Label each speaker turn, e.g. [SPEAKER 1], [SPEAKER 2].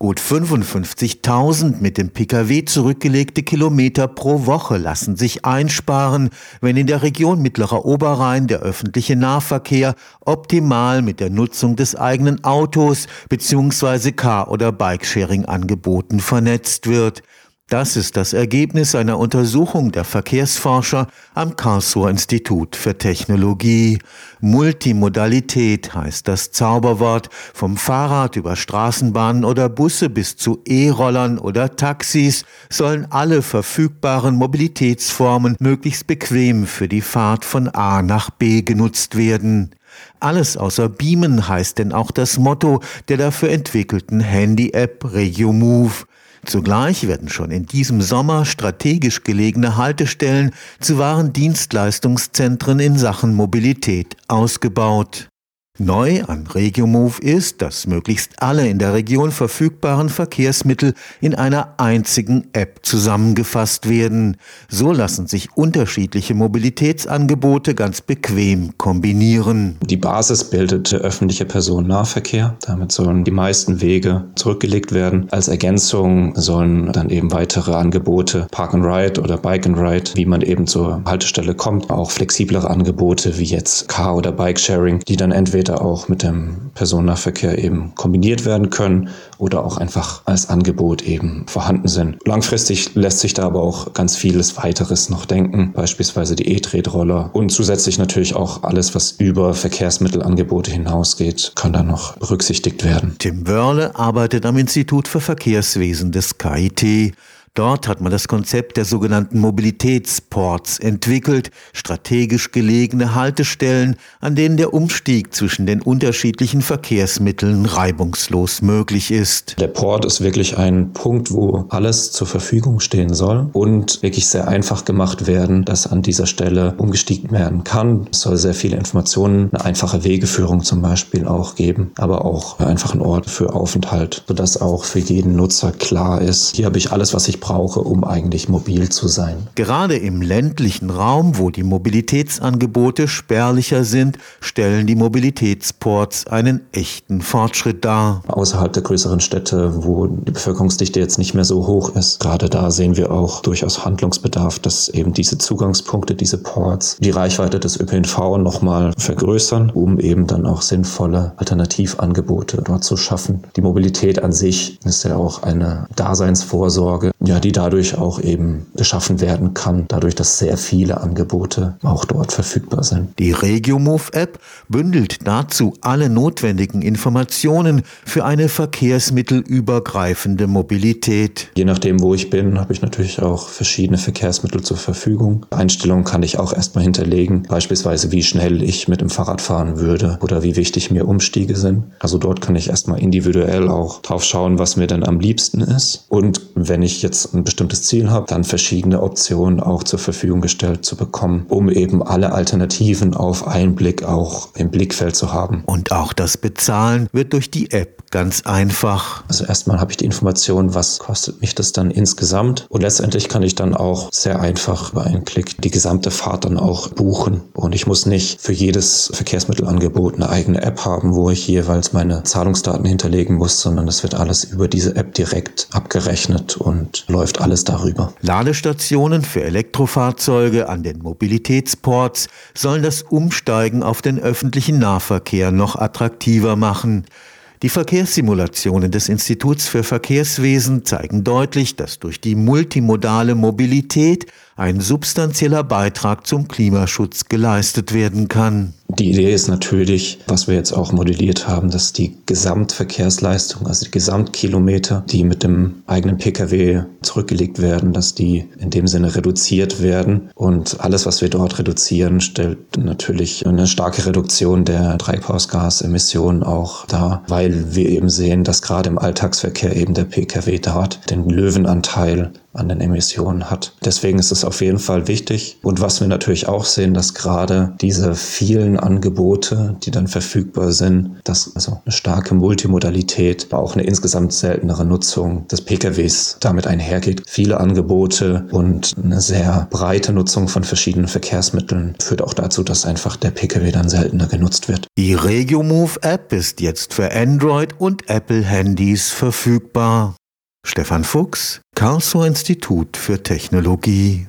[SPEAKER 1] Gut 55.000 mit dem Pkw zurückgelegte Kilometer pro Woche lassen sich einsparen, wenn in der Region Mittlerer Oberrhein der öffentliche Nahverkehr optimal mit der Nutzung des eigenen Autos bzw. Car- oder Bikesharing-Angeboten vernetzt wird. Das ist das Ergebnis einer Untersuchung der Verkehrsforscher am Karlsruher Institut für Technologie. Multimodalität heißt das Zauberwort. Vom Fahrrad über Straßenbahnen oder Busse bis zu E-Rollern oder Taxis sollen alle verfügbaren Mobilitätsformen möglichst bequem für die Fahrt von A nach B genutzt werden. Alles außer Beamen heißt denn auch das Motto der dafür entwickelten Handy-App RegioMove. Zugleich werden schon in diesem Sommer strategisch gelegene Haltestellen zu wahren Dienstleistungszentren in Sachen Mobilität ausgebaut. Neu an RegioMove ist, dass möglichst alle in der Region verfügbaren Verkehrsmittel in einer einzigen App zusammengefasst werden. So lassen sich unterschiedliche Mobilitätsangebote ganz bequem kombinieren.
[SPEAKER 2] Die Basis bildet der öffentliche Personennahverkehr. Damit sollen die meisten Wege zurückgelegt werden. Als Ergänzung sollen dann eben weitere Angebote, Park and Ride oder Bike and Ride, wie man eben zur Haltestelle kommt, auch flexiblere Angebote wie jetzt Car- oder Bike-Sharing, die dann entweder später auch mit dem Personennahverkehr eben kombiniert werden können oder auch einfach als Angebot eben vorhanden sind. Langfristig lässt sich da aber auch ganz vieles weiteres noch denken, beispielsweise die E-Tretroller und zusätzlich natürlich auch alles, was über Verkehrsmittelangebote hinausgeht, kann da noch berücksichtigt werden.
[SPEAKER 1] Tim Wörle arbeitet am Institut für Verkehrswesen des KIT. Dort hat man das Konzept der sogenannten Mobilitätsports entwickelt, strategisch gelegene Haltestellen, an denen der Umstieg zwischen den unterschiedlichen Verkehrsmitteln reibungslos möglich ist.
[SPEAKER 2] Der Port ist wirklich ein Punkt, wo alles zur Verfügung stehen soll und wirklich sehr einfach gemacht werden, dass an dieser Stelle umgestiegen werden kann. Es soll sehr viele Informationen, eine einfache Wegeführung zum Beispiel auch geben, aber auch einfach ein Ort für Aufenthalt, sodass auch für jeden Nutzer klar ist, hier habe ich alles, was ich brauche brauche, um eigentlich mobil zu sein.
[SPEAKER 1] Gerade im ländlichen Raum, wo die Mobilitätsangebote spärlicher sind, stellen die Mobilitätsports einen echten Fortschritt dar.
[SPEAKER 2] Außerhalb der größeren Städte, wo die Bevölkerungsdichte jetzt nicht mehr so hoch ist, gerade da sehen wir auch durchaus Handlungsbedarf, dass eben diese Zugangspunkte, diese Ports, die Reichweite des ÖPNV nochmal vergrößern, um eben dann auch sinnvolle Alternativangebote dort zu schaffen. Die Mobilität an sich ist ja auch eine Daseinsvorsorge, ja, die dadurch auch eben geschaffen werden kann, dadurch, dass sehr viele Angebote auch dort verfügbar sind.
[SPEAKER 1] Die RegioMove-App bündelt dazu alle notwendigen Informationen für eine verkehrsmittelübergreifende Mobilität.
[SPEAKER 2] Je nachdem, wo ich bin, habe ich natürlich auch verschiedene Verkehrsmittel zur Verfügung. Einstellungen kann ich auch erstmal hinterlegen, beispielsweise wie schnell ich mit dem Fahrrad fahren würde oder wie wichtig mir Umstiege sind. Also dort kann ich erstmal individuell auch drauf schauen, was mir denn am liebsten ist. Und wenn ich jetzt ein bestimmtes Ziel habe, dann verschiedene Optionen auch zur Verfügung gestellt zu bekommen, um eben alle Alternativen auf einen Blick auch im Blickfeld zu haben.
[SPEAKER 1] Und auch das Bezahlen wird durch die App ganz einfach.
[SPEAKER 2] Also erstmal habe ich die Information, was kostet mich das dann insgesamt und letztendlich kann ich dann auch sehr einfach über einen Klick die gesamte Fahrt dann auch buchen und ich muss nicht für jedes Verkehrsmittelangebot eine eigene App haben, wo ich jeweils meine Zahlungsdaten hinterlegen muss, sondern es wird alles über diese App direkt abgerechnet und läuft alles darüber.
[SPEAKER 1] Ladestationen für Elektrofahrzeuge an den Mobilitätsports sollen das Umsteigen auf den öffentlichen Nahverkehr noch attraktiver machen. Die Verkehrssimulationen des Instituts für Verkehrswesen zeigen deutlich, dass durch die multimodale Mobilität ein substanzieller Beitrag zum Klimaschutz geleistet werden kann.
[SPEAKER 2] Die Idee ist natürlich, was wir jetzt auch modelliert haben, dass die Gesamtverkehrsleistung, also die Gesamtkilometer, die mit dem eigenen Pkw zurückgelegt werden, dass die in dem Sinne reduziert werden. Und alles, was wir dort reduzieren, stellt natürlich eine starke Reduktion der Treibhausgasemissionen auch dar, weil wir eben sehen, dass gerade im Alltagsverkehr eben der Pkw dort den Löwenanteil an den Emissionen hat. Deswegen ist es auf jeden Fall wichtig. Und was wir natürlich auch sehen, dass gerade diese vielen Angebote, die dann verfügbar sind, dass also eine starke Multimodalität, aber auch eine insgesamt seltenere Nutzung des PKWs damit einhergeht. Viele Angebote und eine sehr breite Nutzung von verschiedenen Verkehrsmitteln führt auch dazu, dass einfach der PKW dann seltener genutzt wird.
[SPEAKER 1] Die RegioMove App ist jetzt für Android und Apple Handys verfügbar. Stefan Fuchs, Karlsruher Institut für Technologie